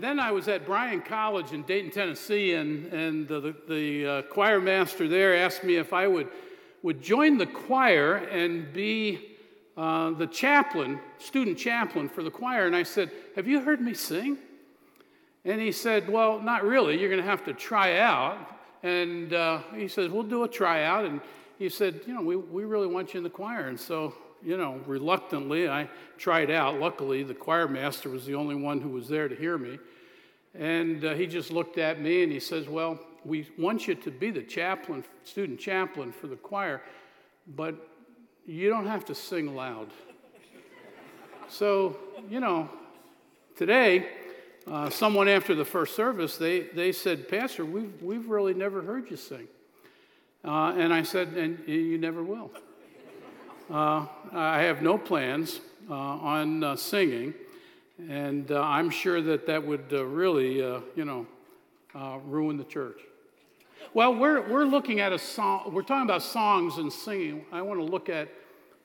and then I was at Bryan College in Dayton, Tennessee, and, and the, the, the uh, choir master there asked me if I would, would join the choir and be uh, the chaplain, student chaplain for the choir. And I said, Have you heard me sing? And he said, Well, not really. You're going to have to try out. And uh, he says, We'll do a tryout. And he said, You know, we, we really want you in the choir. And so you know, reluctantly, I tried out. Luckily, the choir master was the only one who was there to hear me. And uh, he just looked at me and he says, Well, we want you to be the chaplain, student chaplain for the choir, but you don't have to sing loud. so, you know, today, uh, someone after the first service, they, they said, Pastor, we've, we've really never heard you sing. Uh, and I said, And you never will. Uh, I have no plans uh, on uh, singing, and uh, I'm sure that that would uh, really, uh, you know, ruin the church. Well, we're, we're looking at a song, we're talking about songs and singing. I want to look at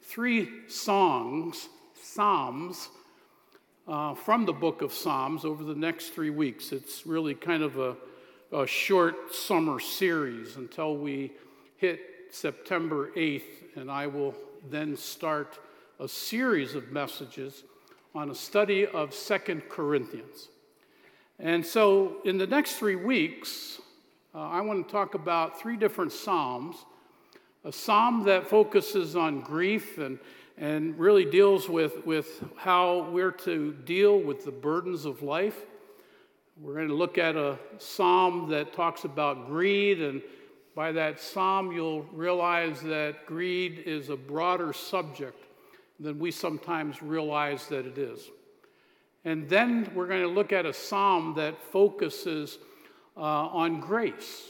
three songs, Psalms, from the book of Psalms over the next three weeks. It's really kind of a, a short summer series until we hit September 8th, and I will then start a series of messages on a study of Second Corinthians. And so, in the next three weeks, uh, I want to talk about three different Psalms. A psalm that focuses on grief and, and really deals with, with how we're to deal with the burdens of life. We're going to look at a psalm that talks about greed and by that psalm, you'll realize that greed is a broader subject than we sometimes realize that it is. And then we're going to look at a psalm that focuses uh, on grace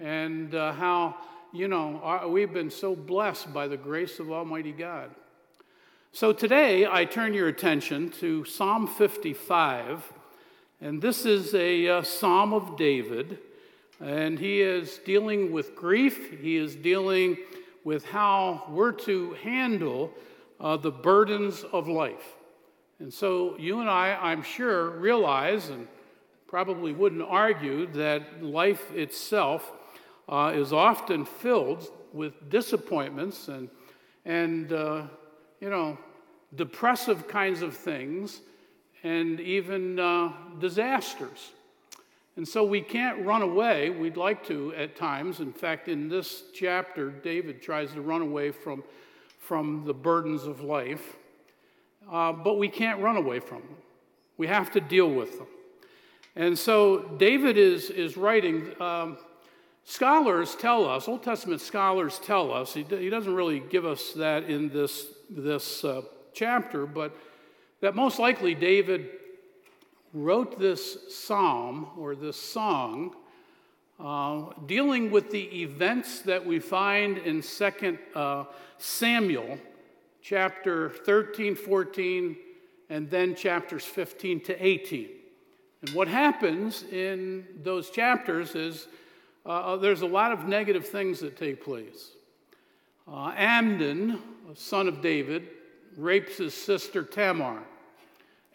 and uh, how, you know, our, we've been so blessed by the grace of Almighty God. So today, I turn your attention to Psalm 55, and this is a uh, psalm of David. And he is dealing with grief, he is dealing with how we're to handle uh, the burdens of life. And so you and I, I'm sure, realize and probably wouldn't argue that life itself uh, is often filled with disappointments and, and uh, you know, depressive kinds of things and even uh, disasters. And so we can't run away. We'd like to at times. In fact, in this chapter, David tries to run away from, from the burdens of life. Uh, but we can't run away from them. We have to deal with them. And so David is, is writing. Um, scholars tell us, Old Testament scholars tell us, he, he doesn't really give us that in this, this uh, chapter, but that most likely David wrote this psalm or this song uh, dealing with the events that we find in 2 uh, Samuel, chapter 13, 14, and then chapters 15 to 18. And what happens in those chapters is uh, uh there's a lot of negative things that take place. Uh, Amnon, son of David, rapes his sister Tamar.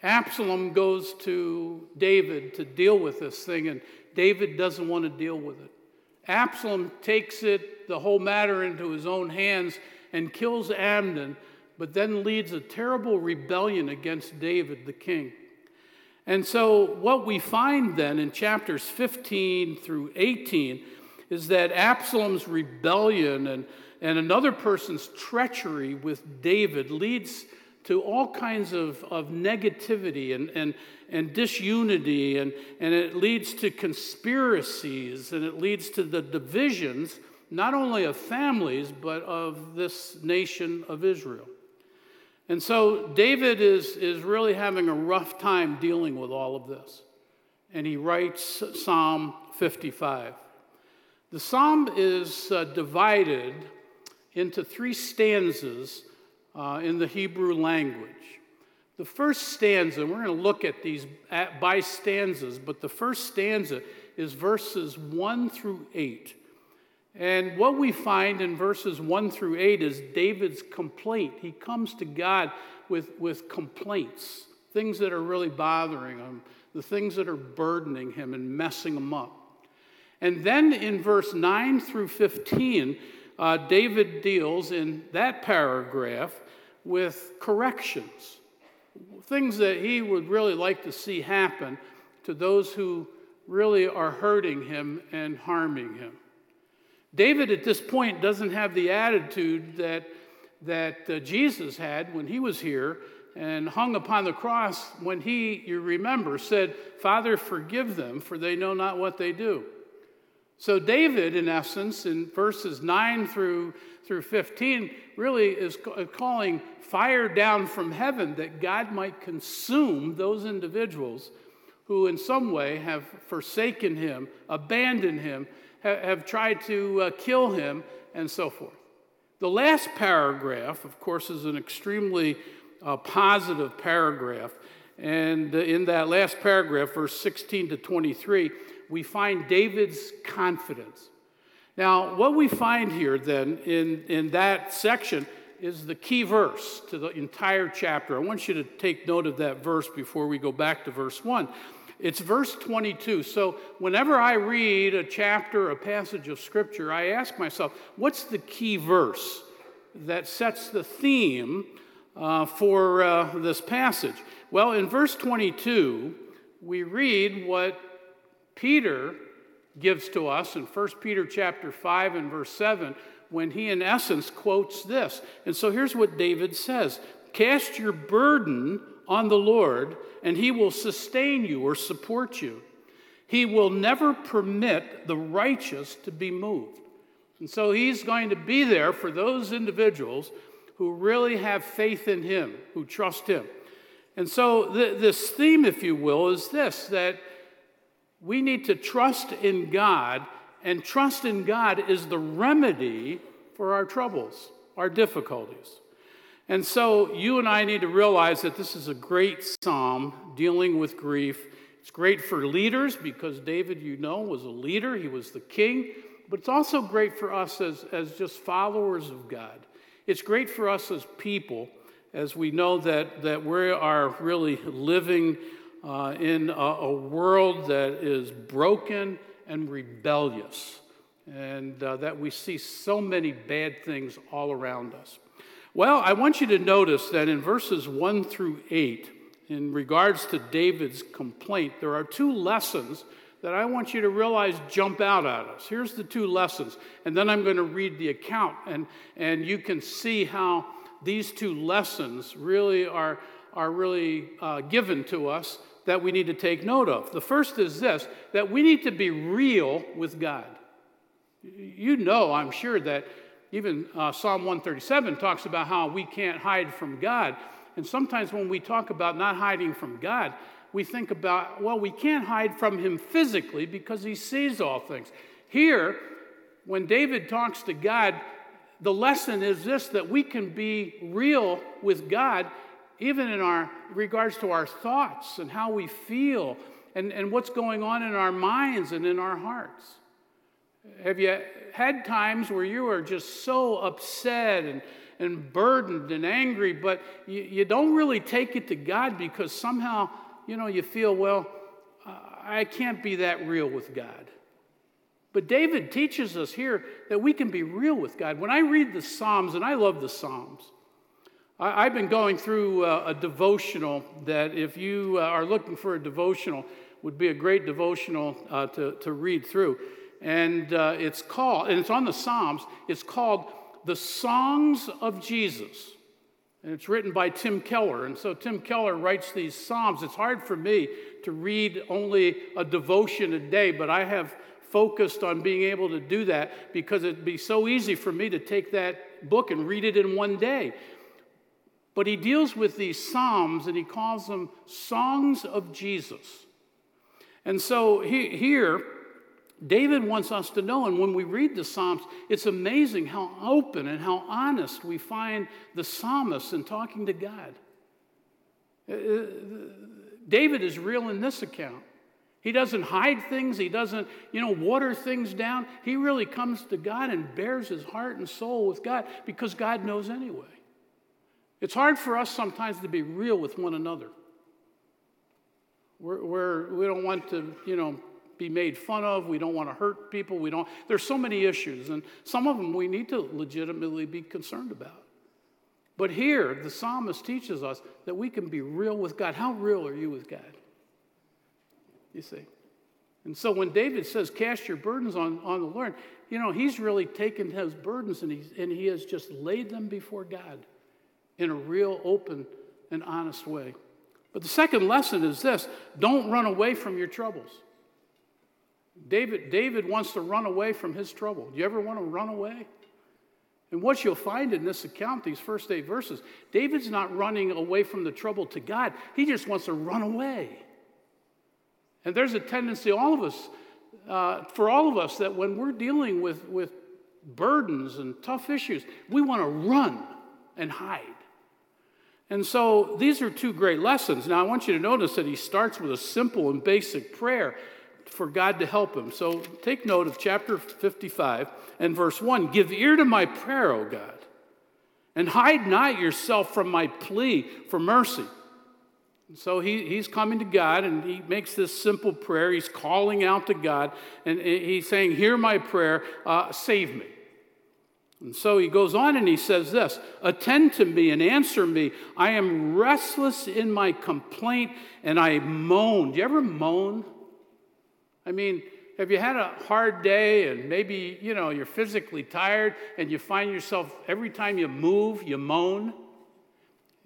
Absalom goes to David to deal with this thing, and David doesn't want to deal with it. Absalom takes it, the whole matter, into his own hands and kills Amnon, but then leads a terrible rebellion against David, the king. And so, what we find then in chapters 15 through 18 is that Absalom's rebellion and, and another person's treachery with David leads to all kinds of, of negativity and, and, and disunity, and, and it leads to conspiracies, and it leads to the divisions, not only of families, but of this nation of Israel. And so David is, is really having a rough time dealing with all of this. And he writes Psalm 55. The psalm is uh, divided into three stanzas uh, in the Hebrew language. The first stanza, we're going to look at these by stanzas, but the first stanza is verses 1 through 8. And what we find in verses 1 through 8 is David's complaint. He comes to God with, with complaints, things that are really bothering him, the things that are burdening him and messing him up. And then in verse 9 through 15, uh, David deals in that paragraph with corrections, things that he would really like to see happen to those who really are hurting him and harming him. David at this point doesn't have the attitude that, that uh, Jesus had when he was here and hung upon the cross when he, you remember, said, Father, forgive them, for they know not what they do. So, David, in essence, in verses 9 through, through 15, really is calling fire down from heaven that God might consume those individuals who, in some way, have forsaken him, abandoned him, have tried to uh, kill him, and so forth. The last paragraph, of course, is an extremely uh, positive paragraph. And uh, in that last paragraph, verse 16 to 23, we find David's confidence. Now, what we find here then in, in that section is the key verse to the entire chapter. I want you to take note of that verse before we go back to verse 1. It's verse 22. So, whenever I read a chapter, a passage of scripture, I ask myself, what's the key verse that sets the theme uh, for uh, this passage? Well, in verse 22, we read what Peter gives to us in 1 Peter chapter 5 and verse 7 when he in essence quotes this. And so here's what David says, "Cast your burden on the Lord, and he will sustain you or support you. He will never permit the righteous to be moved." And so he's going to be there for those individuals who really have faith in him, who trust him. And so th- this theme, if you will, is this that we need to trust in God, and trust in God is the remedy for our troubles, our difficulties. And so you and I need to realize that this is a great psalm dealing with grief. It's great for leaders because David, you know, was a leader, he was the king, but it's also great for us as, as just followers of God. It's great for us as people as we know that, that we are really living uh, in a, a, world that is broken and rebellious, and uh, that we see so many bad things all around us. Well, I want you to notice that in verses 1 through 8, in regards to David's complaint, there are two lessons that I want you to realize jump out at us. Here's the two lessons, and then I'm going to read the account, and, and you can see how these two lessons really are, are really uh, given to us that we need to take note of. The first is this that we need to be real with God. You know, I'm sure, that even uh, Psalm 137 talks about how we can't hide from God. And sometimes when we talk about not hiding from God, we think about, well, we can't hide from Him physically because He sees all things. Here, when David talks to God, the lesson is this that we can be real with God even in our regards to our thoughts and how we feel and, and what's going on in our minds and in our hearts. Have you had times where you are just so upset and, and burdened and angry, but you, you don't really take it to God because somehow, you know, you feel, well, I can't be that real with God. But David teaches us here that we can be real with God. When I read the Psalms, and I love the Psalms, I, have been going through uh, a devotional that, if you uh, are looking for a devotional, would be a great devotional uh, to, to read through. And uh, it's called, and it's on the Psalms, it's called The Songs of Jesus. And it's written by Tim Keller. And so Tim Keller writes these Psalms. It's hard for me to read only a devotion a day, but I have focused on being able to do that because it'd be so easy for me to take that book and read it in one day. But he deals with these Psalms and he calls them songs of Jesus. And so he, here, David wants us to know, and when we read the Psalms, it's amazing how open and how honest we find the psalmist in talking to God. Uh, uh, David is real in this account. He doesn't hide things, he doesn't, you know, water things down. He really comes to God and bares his heart and soul with God because God knows anyway. It's hard for us sometimes to be real with one another. We're, we're, we don't want to, you know, be made fun of. We don't want to hurt people. We don't. There's so many issues, and some of them we need to legitimately be concerned about. But here, the psalmist teaches us that we can be real with God. How real are you with God? You see. And so when David says, Cast your burdens on, on the Lord, you know, he's really taken his burdens and, he's, and he has just laid them before God in a real open and honest way. But the second lesson is this don't run away from your troubles. David, David wants to run away from his trouble. Do you ever want to run away? And what you'll find in this account, these first eight verses, David's not running away from the trouble to God. He just wants to run away. And there's a tendency, all of us, uh, for all of us, that when we're dealing with, with burdens and tough issues, we want to run and hide. And so these are two great lessons. Now, I want you to notice that he starts with a simple and basic prayer for God to help him. So take note of chapter 55 and verse 1 Give ear to my prayer, O God, and hide not yourself from my plea for mercy. So he, he's coming to God and he makes this simple prayer. He's calling out to God and he's saying, Hear my prayer, uh, save me. And so he goes on and he says this Attend to me and answer me. I am restless in my complaint and I moan. Do you ever moan? I mean, have you had a hard day and maybe, you know, you're physically tired and you find yourself every time you move, you moan?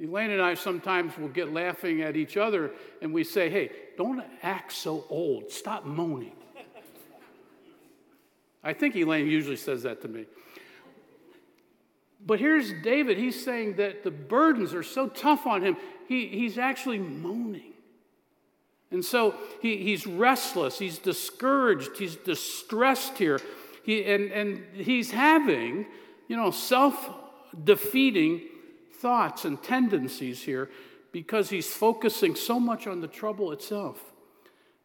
Elaine and I sometimes will get laughing at each other and we say, hey, don't act so old. Stop moaning. I think Elaine usually says that to me. But here's David. He's saying that the burdens are so tough on him, he, he's actually moaning. And so he, he's restless, he's discouraged, he's distressed here. He, and, and he's having, you know, self defeating thoughts and tendencies here because he's focusing so much on the trouble itself.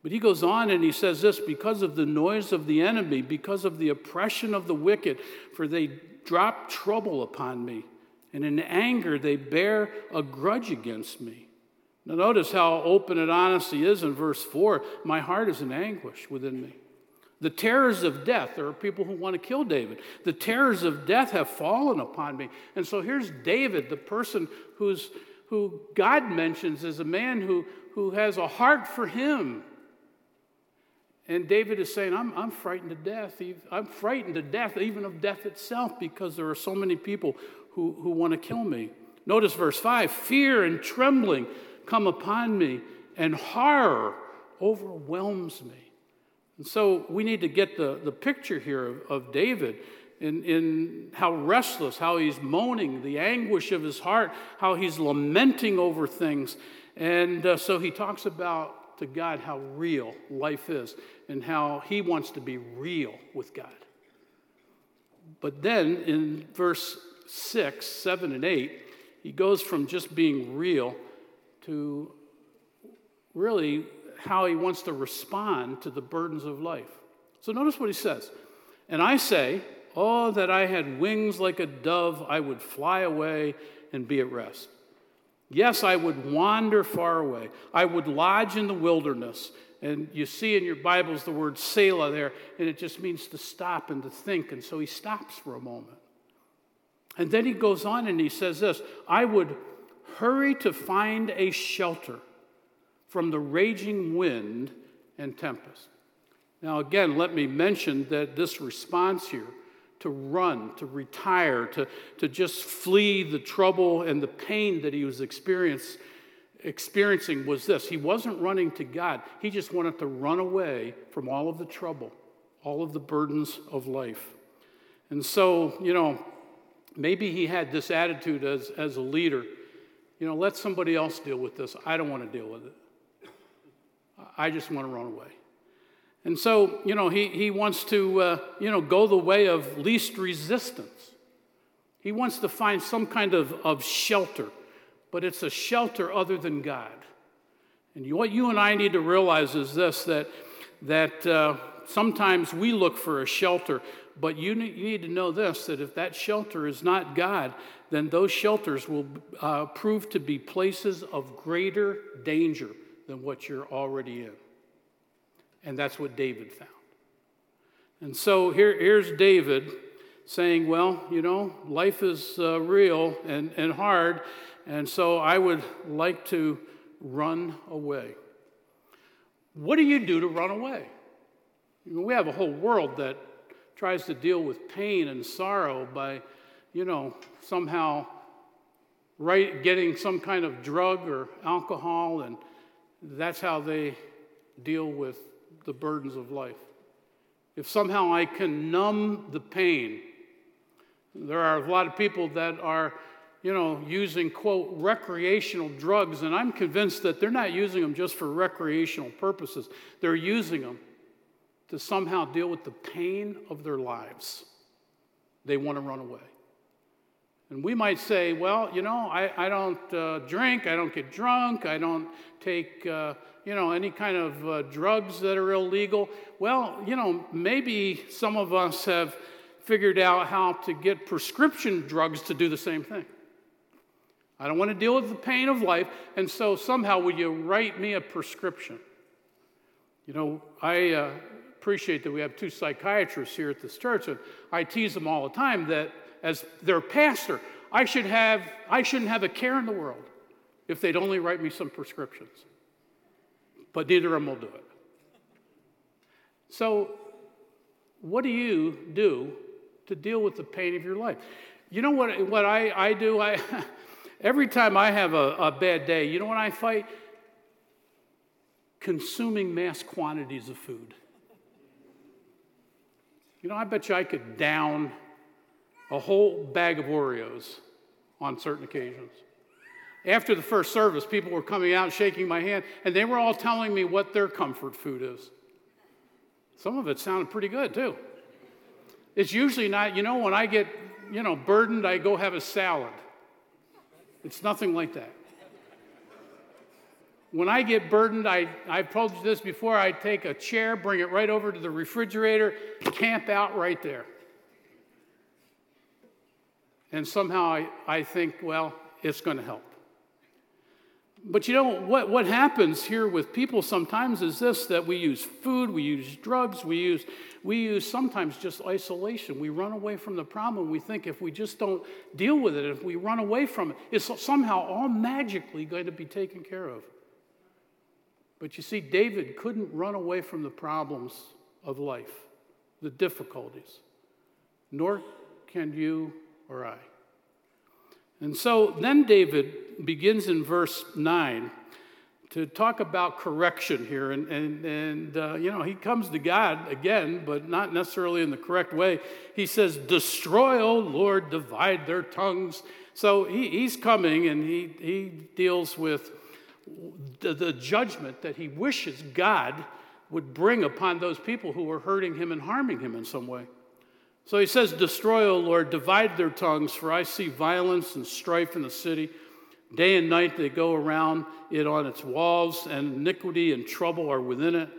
But he goes on and he says this because of the noise of the enemy, because of the oppression of the wicked, for they drop trouble upon me, and in anger they bear a grudge against me. Now, notice how open and honest he is in verse 4 My heart is in anguish within me. The terrors of death, there are people who want to kill David. The terrors of death have fallen upon me. And so here's David, the person who's, who God mentions as a man who, who has a heart for him. And David is saying, I'm, I'm frightened to death. I'm frightened to death, even of death itself, because there are so many people who, who want to kill me. Notice verse 5 fear and trembling come upon me, and horror overwhelms me. And so we need to get the, the picture here of, of David in, in how restless, how he's moaning, the anguish of his heart, how he's lamenting over things. And uh, so he talks about to God how real life is and how he wants to be real with God. But then in verse 6, 7, and 8, he goes from just being real to really how he wants to respond to the burdens of life. So notice what he says. And I say, Oh, that I had wings like a dove, I would fly away and be at rest. Yes, I would wander far away. I would lodge in the wilderness. And you see in your Bibles the word Selah there, and it just means to stop and to think. And so he stops for a moment. And then he goes on and he says this I would hurry to find a shelter from the raging wind and tempest. Now, again, let me mention that this response here to run, to retire, to, to just flee the trouble and the pain that he was experience, experiencing was this. He wasn't running to God, he just wanted to run away from all of the trouble, all of the burdens of life. And so, you know, maybe he had this attitude as, as a leader you know, let somebody else deal with this. I don't want to deal with it. I just want to run away. And so, you know, he, he wants to, uh, you know, go the way of least resistance. He wants to find some kind of, of shelter, but it's a shelter other than God. And what you and I need to realize is this that, that uh, sometimes we look for a shelter, but you need, you need to know this that if that shelter is not God, then those shelters will uh, prove to be places of greater danger than what you're already in. And that's what David found. And so here, here's David saying, Well, you know, life is uh, real and, and hard, and so I would like to run away. What do you do to run away? I mean, we have a whole world that tries to deal with pain and sorrow by, you know, somehow right, getting some kind of drug or alcohol, and that's how they deal with the burdens of life. If somehow I can numb the pain, there are a lot of people that are, you know, using, quote, recreational drugs, and I'm convinced that they're not using them just for recreational purposes. They're using them to somehow deal with the pain of their lives. They want to run away. And we might say, well, you know, I, I don't uh, drink, I don't get drunk, I don't take, uh, you know, any kind of uh, drugs that are illegal. Well, you know, maybe some of us have figured out how to get prescription drugs to do the same thing. I don't want to deal with the pain of life, and so somehow will you write me a prescription? You know, I uh, appreciate that we have two psychiatrists here at this church, and I tease them all the time that as their pastor, I should have I shouldn't have a care in the world if they'd only write me some prescriptions. But neither of them will do it. So, what do you do to deal with the pain of your life? You know what, what I, I do? I, every time I have a, a bad day, you know what I fight? Consuming mass quantities of food. You know, I bet you I could down a whole bag of Oreos on certain occasions. After the first service, people were coming out shaking my hand, and they were all telling me what their comfort food is. Some of it sounded pretty good, too. It's usually not, you know, when I get, you know, burdened, I go have a salad. It's nothing like that. When I get burdened, I, I've told you this before, I take a chair, bring it right over to the refrigerator, camp out right there. And somehow I, I think, well, it's going to help. But you know, what, what happens here with people sometimes is this that we use food, we use drugs, we use, we use sometimes just isolation. We run away from the problem. We think if we just don't deal with it, if we run away from it, it's somehow all magically going to be taken care of. But you see, David couldn't run away from the problems of life, the difficulties, nor can you or I. And so then David begins in verse 9 to talk about correction here. And, and, and uh, you know, he comes to God again, but not necessarily in the correct way. He says, Destroy, O Lord, divide their tongues. So he, he's coming and he, he deals with the, the judgment that he wishes God would bring upon those people who are hurting him and harming him in some way. So he says, Destroy, O Lord, divide their tongues, for I see violence and strife in the city. Day and night they go around it on its walls, and iniquity and trouble are within it.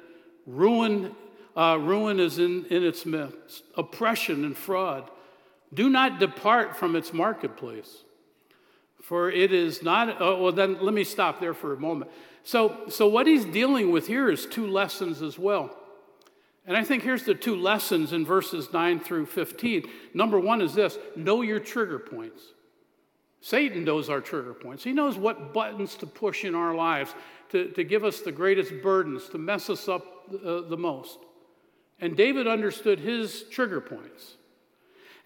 Ruin, uh, ruin is in, in its midst, oppression and fraud. Do not depart from its marketplace. For it is not, oh, well, then let me stop there for a moment. So, so, what he's dealing with here is two lessons as well. And I think here's the two lessons in verses 9 through 15. Number one is this know your trigger points. Satan knows our trigger points. He knows what buttons to push in our lives to, to give us the greatest burdens, to mess us up uh, the most. And David understood his trigger points.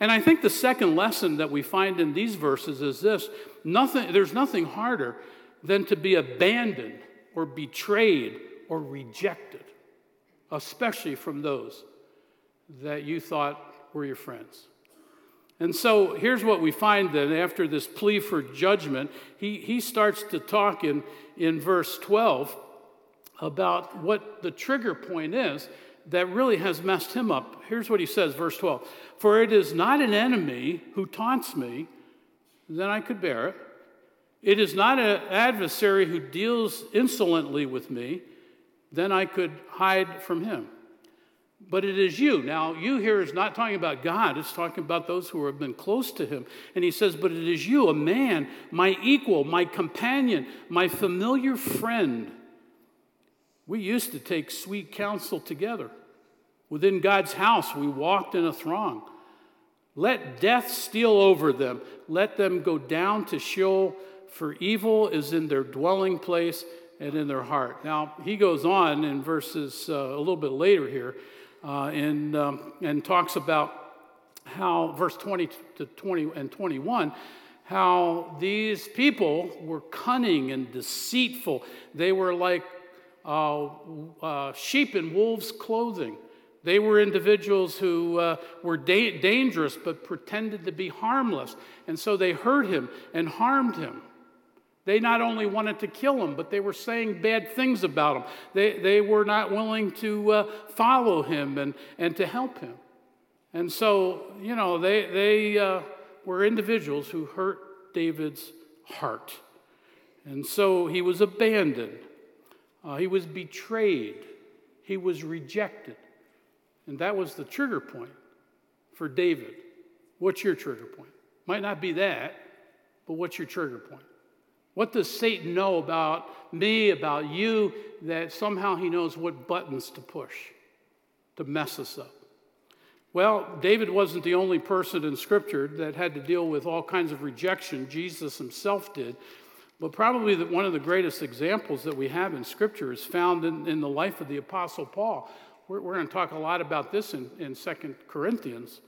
And I think the second lesson that we find in these verses is this nothing, there's nothing harder than to be abandoned or betrayed or rejected, especially from those that you thought were your friends. And so here's what we find then after this plea for judgment. He, he starts to talk in, in verse 12 about what the trigger point is that really has messed him up. Here's what he says, verse 12 For it is not an enemy who taunts me, then I could bear it. It is not an adversary who deals insolently with me, then I could hide from him. But it is you. Now, you here is not talking about God, it's talking about those who have been close to him. And he says, But it is you, a man, my equal, my companion, my familiar friend We used to take sweet counsel together. Within God's house, we walked in a throng. Let death steal over them. Let them go down to Sheol, for evil is in their dwelling place and in their heart. Now, he goes on in verses uh, a little bit later here uh, and, um, and talks about how, verse 20 to 20 and 21, how these people were cunning and deceitful. They were like uh, uh, sheep in wolves' clothing. They were individuals who uh, were da- dangerous but pretended to be harmless. And so they hurt him and harmed him. They not only wanted to kill him, but they were saying bad things about him. They, they were not willing to uh, follow him and, and to help him. And so, you know, they, they uh, were individuals who hurt David's heart. And so he was abandoned, uh, he was betrayed, he was rejected. And that was the trigger point for David. What's your trigger point? Might not be that, but what's your trigger point? What does Satan know about me, about you, that somehow he knows what buttons to push to mess us up? Well, David wasn't the only person in Scripture that had to deal with all kinds of rejection. Jesus himself did. But probably the, one of the greatest examples that we have in Scripture is found in, in the life of the Apostle Paul. We're, we're going to talk a lot about this in, in 2 Corinthians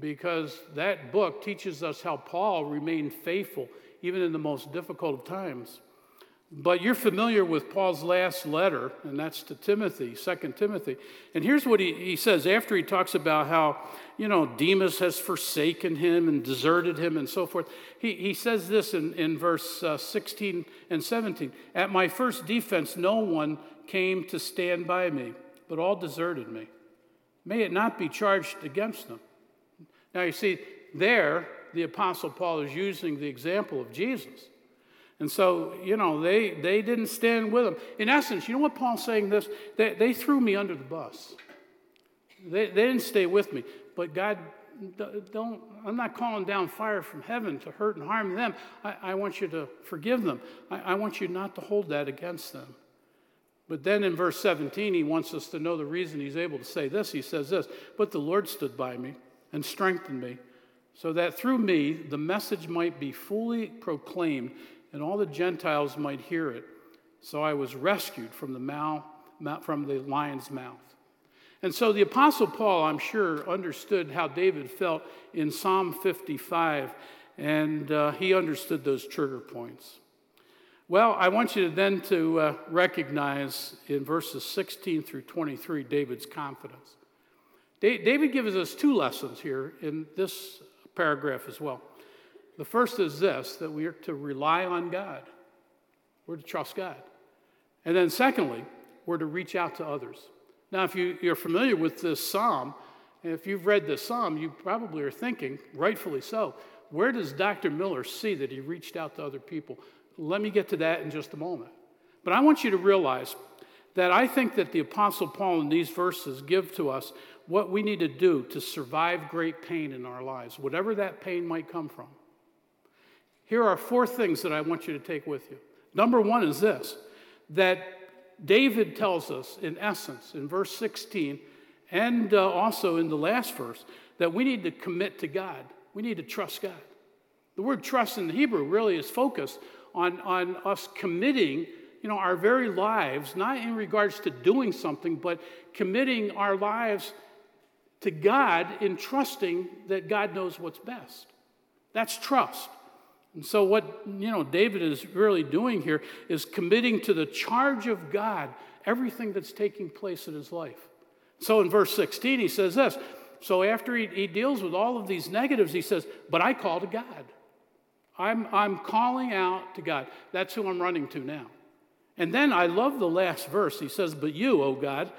because that book teaches us how Paul remained faithful even in the most difficult of times. But you're familiar with Paul's last letter, and that's to Timothy, 2 Timothy. And here's what he, he says after he talks about how, you know, Demas has forsaken him and deserted him and so forth. He, he says this in, in verse uh, 16 and 17 At my first defense, no one came to stand by me, but all deserted me. May it not be charged against them. Now, you see, there, the Apostle Paul is using the example of Jesus. And so, you know, they, they didn't stand with him. In essence, you know what Paul's saying this? They, they threw me under the bus. They, they didn't stay with me. But God, don't, I'm not calling down fire from heaven to hurt and harm them. I, I want you to forgive them. I, I want you not to hold that against them. But then in verse 17, he wants us to know the reason he's able to say this. He says this But the Lord stood by me and strengthened me so that through me the message might be fully proclaimed and all the Gentiles might hear it. So I was rescued from the, mouth, from the lion's mouth. And so the Apostle Paul, I'm sure, understood how David felt in Psalm 55, and uh, he understood those trigger points. Well, I want you to then to uh, recognize in verses 16 through 23 David's confidence. Da- David gives us two lessons here in this paragraph as well. The first is this that we are to rely on God, we're to trust God. And then, secondly, we're to reach out to others. Now, if you, you're familiar with this psalm, if you've read this psalm, you probably are thinking, rightfully so, where does Dr. Miller see that he reached out to other people? Let me get to that in just a moment. But I want you to realize that I think that the Apostle Paul in these verses give to us what we need to do to survive great pain in our lives, whatever that pain might come from. Here are four things that I want you to take with you. Number one is this that David tells us, in essence, in verse 16, and uh, also in the last verse, that we need to commit to God. We need to trust God. The word trust in the Hebrew really is focused on, on us committing you know, our very lives, not in regards to doing something, but committing our lives to God in trusting that God knows what's best. That's trust. And so, what you know, David is really doing here is committing to the charge of God everything that's taking place in his life. So, in verse 16, he says this. So, after he, he deals with all of these negatives, he says, But I call to God. I'm, I'm calling out to God. That's who I'm running to now. And then I love the last verse. He says, But you, O God,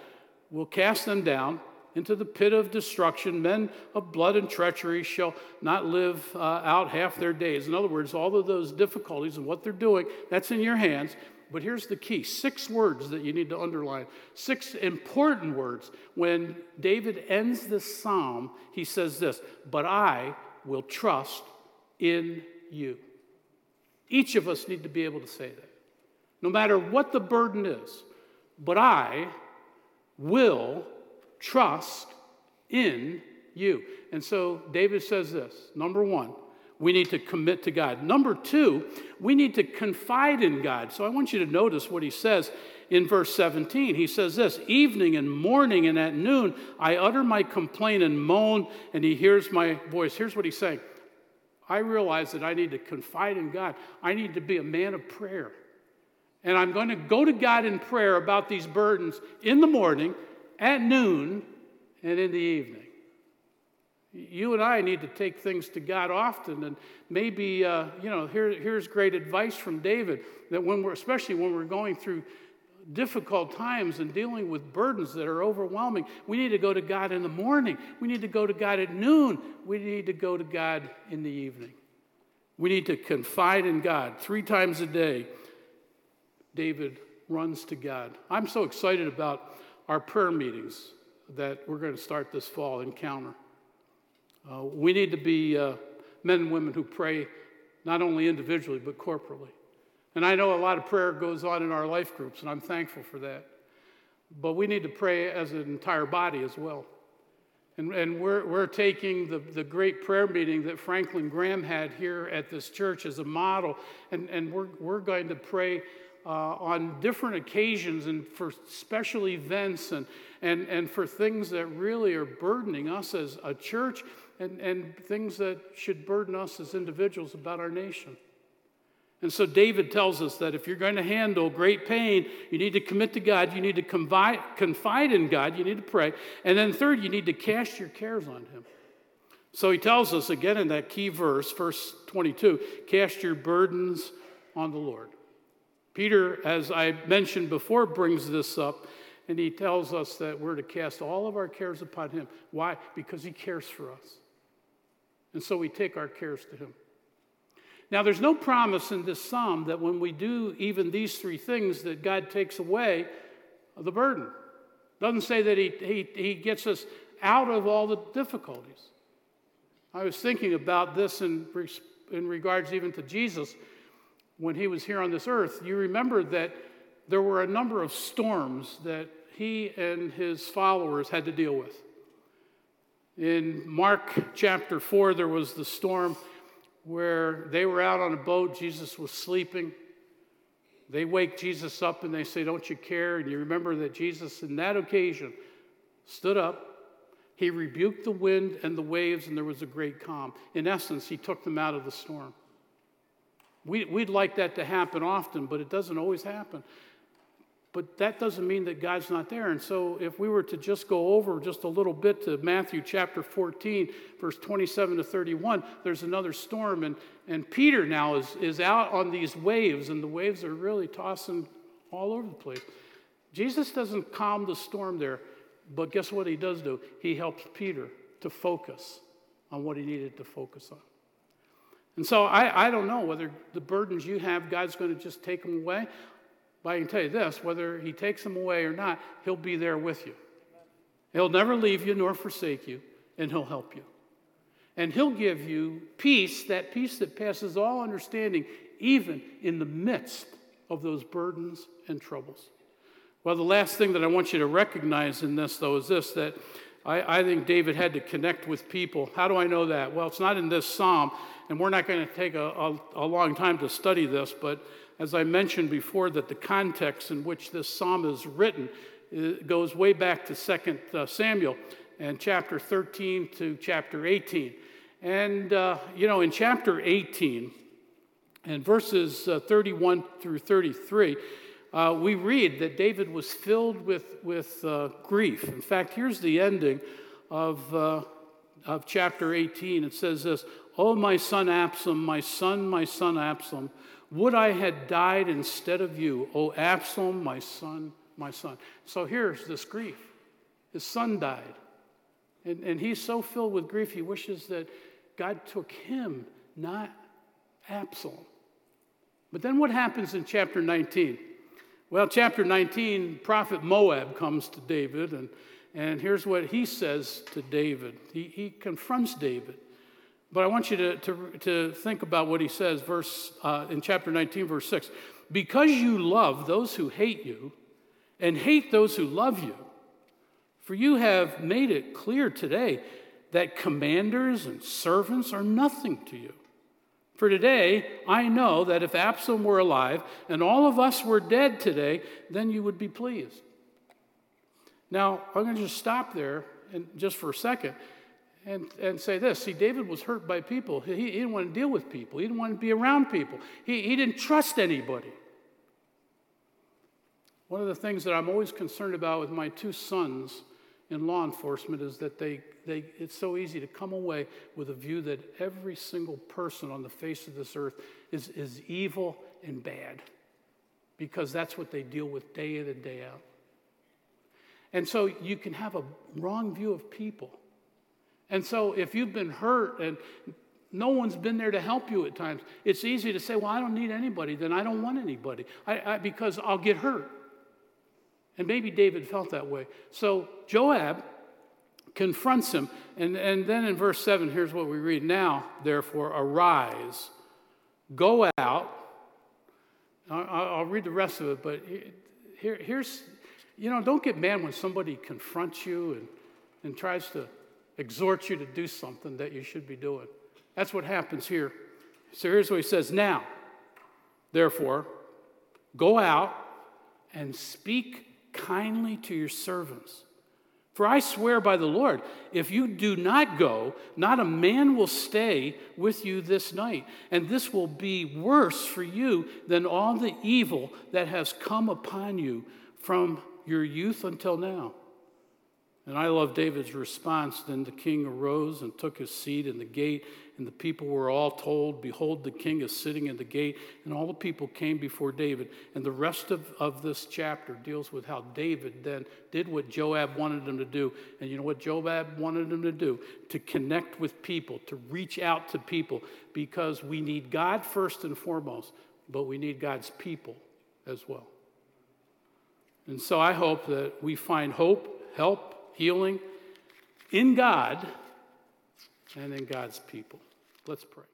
will cast them down into the pit of destruction. Men of blood and treachery shall not live uh, out half their days. In other words, all of those difficulties and what they're doing, that's in your hands. But here's the key six words that you need to underline, six important words. When David ends this psalm, he says this But I will trust in you. Each of us need to be able to say that. No matter what the burden is, but I will trust in you. And so David says this number one, we need to commit to God. Number two, we need to confide in God. So I want you to notice what he says in verse 17. He says this Evening and morning and at noon, I utter my complaint and moan, and he hears my voice. Here's what he's saying I realize that I need to confide in God, I need to be a man of prayer. And I'm going to go to God in prayer about these burdens in the morning, at noon, and in the evening. You and I need to take things to God often, and maybe, uh, you know, here, here's great advice from David that when we're, especially when we're going through difficult times and dealing with burdens that are overwhelming, we need to go to God in the morning. We need to go to God at noon. We need to go to God in the evening. We need to confide in God three times a day. David runs to God. I'm so excited about our prayer meetings that we're going to start this fall, Encounter. Uh, we need to be uh, men and women who pray not only individually, but corporately. And I know a lot of prayer goes on in our life groups, and I'm thankful for that. But we need to pray as an entire body as well. And, and we're, we're taking the, the great prayer meeting that Franklin Graham had here at this church as a model, and, and we're, we're going to pray uh, on different occasions and for special events and, and, and for things that really are burdening us as a church and, and things that should burden us as individuals about our nation. And so David tells us that if you're going to handle great pain, you need to commit to God, you need to confide, confide in God, you need to pray. And then, third, you need to cast your cares on Him. So he tells us again in that key verse, verse 22 cast your burdens on the Lord. Peter, as I mentioned before, brings this up, and he tells us that we're to cast all of our cares upon Him. Why? Because He cares for us. And so we take our cares to Him. Now, there's no promise in this psalm that when we do even these three things, that God takes away the burden. Doesn't say that he, he, he gets us out of all the difficulties. I was thinking about this in, in regards even to Jesus when he was here on this earth. You remember that there were a number of storms that he and his followers had to deal with. In Mark chapter 4, there was the storm where they were out on a boat, Jesus was sleeping. They wake Jesus up and they say, Don't you care? And you remember that Jesus, in that occasion, stood up. He rebuked the wind and the waves, and there was a great calm. In essence, he took them out of the storm. We, would like that to happen often, but it doesn't always happen. But that doesn't mean that God's not there. And so, if we were to just go over just a little bit to Matthew chapter 14, verse 27 to 31, there's another storm. And, and Peter now is, is out on these waves, and the waves are really tossing all over the place. Jesus doesn't calm the storm there, but guess what he does do? He helps Peter to focus on what he needed to focus on. And so I, I don't know whether the burdens you have, God's going to just take them away. But I can tell you this whether he takes them away or not, he'll be there with you. He'll never leave you nor forsake you, and he'll help you. And he'll give you peace, that peace that passes all understanding, even in the midst of those burdens and troubles. Well, the last thing that I want you to recognize in this, though, is this that I, I, think David had to connect with people. How do I know that? Well, it's not in this psalm, and we're not going to take a, a, a long time to study this, but as I mentioned before, that the context in which this psalm is written goes way back to 2 uh, Samuel and chapter 13 to chapter 18. And, uh, you know, in chapter 18 and verses uh, 31 through 33, uh, we read that David was filled with, with uh, grief. In fact, here's the ending of, uh, of chapter 18. It says this Oh, my son Absalom, my son, my son Absalom. Would I had died instead of you, O Absalom, my son, my son. So here's this grief. His son died. And, and he's so filled with grief, he wishes that God took him, not Absalom. But then what happens in chapter 19? Well, chapter 19, prophet Moab comes to David, and, and here's what he says to David. He, he confronts David. But I want you to, to, to think about what he says verse, uh, in chapter 19, verse 6. Because you love those who hate you, and hate those who love you. For you have made it clear today that commanders and servants are nothing to you. For today, I know that if Absalom were alive and all of us were dead today, then you would be pleased. Now, I'm going to just stop there and just for a second and, and say this. See, David was hurt by people. He, he didn't want to deal with people, he didn't want to be around people, he, he didn't trust anybody. One of the things that I'm always concerned about with my two sons in law enforcement is that they, they, it's so easy to come away with a view that every single person on the face of this earth is, is evil and bad because that's what they deal with day in and day out. And so you can have a wrong view of people. And so if you've been hurt and no one's been there to help you at times, it's easy to say, well, I don't need anybody, then I don't want anybody I, I, because I'll get hurt. And maybe David felt that way. So Joab confronts him. And, and then in verse 7, here's what we read Now, therefore, arise, go out. I'll, read the rest of it, but here, here's, you know, don't get mad when somebody confronts you and, and tries to exhort you to do something that you should be doing. That's what happens here. So here's what he says Now, therefore, go out and speak kindly to your servants. For I swear by the Lord, if you do not go, not a man will stay with you this night. And this will be worse for you than all the evil that has come upon you from your youth until now. And I love David's response. Then the king arose and took his seat in the gate, and the people were all told, Behold, the king is sitting in the gate. And all the people came before David. And the rest of, of this chapter deals with how David then did what Joab wanted him to do. And you know what Joab wanted him to do? To connect with people, to reach out to people, because we need God first and foremost, but we need God's people as well. And so I hope that we find hope, help, healing in God and in God's people. Let's pray.